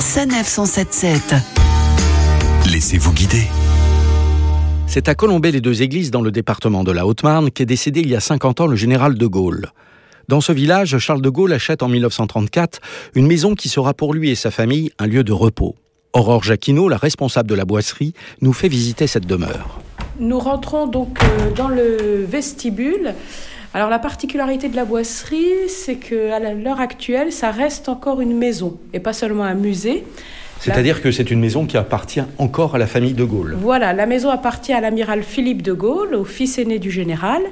Sanef 177. Laissez-vous guider. C'est à Colombey les deux églises dans le département de la Haute-Marne qu'est décédé il y a 50 ans le général de Gaulle. Dans ce village, Charles de Gaulle achète en 1934 une maison qui sera pour lui et sa famille un lieu de repos. Aurore Jacquino, la responsable de la boisserie, nous fait visiter cette demeure. Nous rentrons donc euh, dans le vestibule. Alors la particularité de la boisserie, c'est que à l'heure actuelle, ça reste encore une maison et pas seulement un musée. C'est-à-dire que c'est une maison qui appartient encore à la famille de Gaulle. Voilà, la maison appartient à l'amiral Philippe de Gaulle, au fils aîné du général.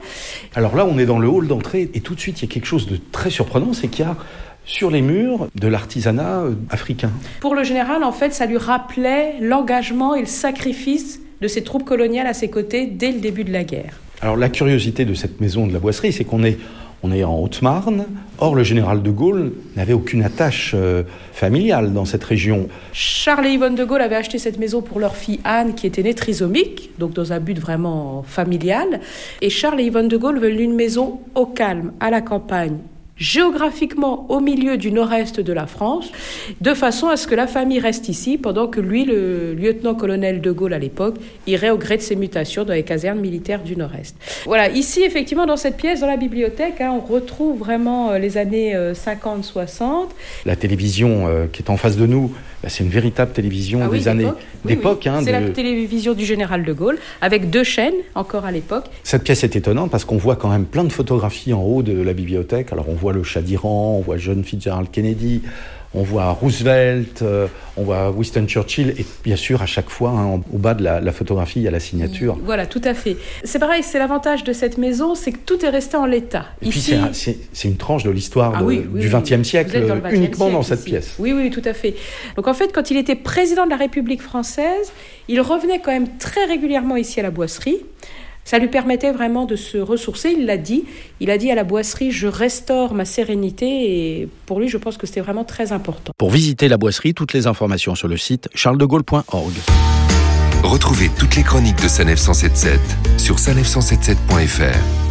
Alors là, on est dans le hall d'entrée et tout de suite, il y a quelque chose de très surprenant, c'est qu'il y a sur les murs de l'artisanat euh, africain. Pour le général, en fait, ça lui rappelait l'engagement et le sacrifice de ses troupes coloniales à ses côtés dès le début de la guerre. Alors la curiosité de cette maison de la boisserie, c'est qu'on est on est en Haute-Marne. Or, le général de Gaulle n'avait aucune attache euh, familiale dans cette région. Charles et Yvonne de Gaulle avaient acheté cette maison pour leur fille Anne, qui était née trisomique, donc dans un but vraiment familial. Et Charles et Yvonne de Gaulle veulent une maison au calme, à la campagne, géographiquement au milieu du nord-est de la France, de façon à ce que la famille reste ici, pendant que lui, le lieutenant-colonel de Gaulle à l'époque, irait au gré de ses mutations dans les casernes militaires du nord-est. Voilà, ici, effectivement, dans cette pièce, dans la bibliothèque, hein, on retrouve vraiment euh, les années 50-60. Euh, la télévision euh, qui est en face de nous, bah, c'est une véritable télévision ah des années d'époque. Hein, c'est la télévision du général de Gaulle, avec deux chaînes, encore à l'époque. Cette pièce est étonnante parce qu'on voit quand même plein de photographies en haut de la bibliothèque. Alors on voit le chat d'Iran, on voit John Fitzgerald Kennedy, on voit Roosevelt, euh, on voit Winston Churchill, et bien sûr, à chaque fois, hein, au bas de la, photographie, il y a la signature. Voilà, tout à fait. C'est pareil, c'est l'avantage de cette maison, c'est que tout est resté en l'état. Et puis, c'est une tranche de l'histoire ah du XXe siècle, uniquement dans cette pièce. Oui, oui, tout à fait. Donc, en fait, quand il était président de la République française, il revenait quand même très régulièrement ici à la boisserie. Ça lui permettait vraiment de se ressourcer. Il l'a dit. Il a dit à la boisserie Je restaure ma sérénité. Et pour lui, je pense que c'était vraiment très important. Pour visiter la boisserie, toutes les informations sur le site charlesdegaulle.org. Retrouvez toutes les chroniques de Sanef 177 sur sanef177.fr.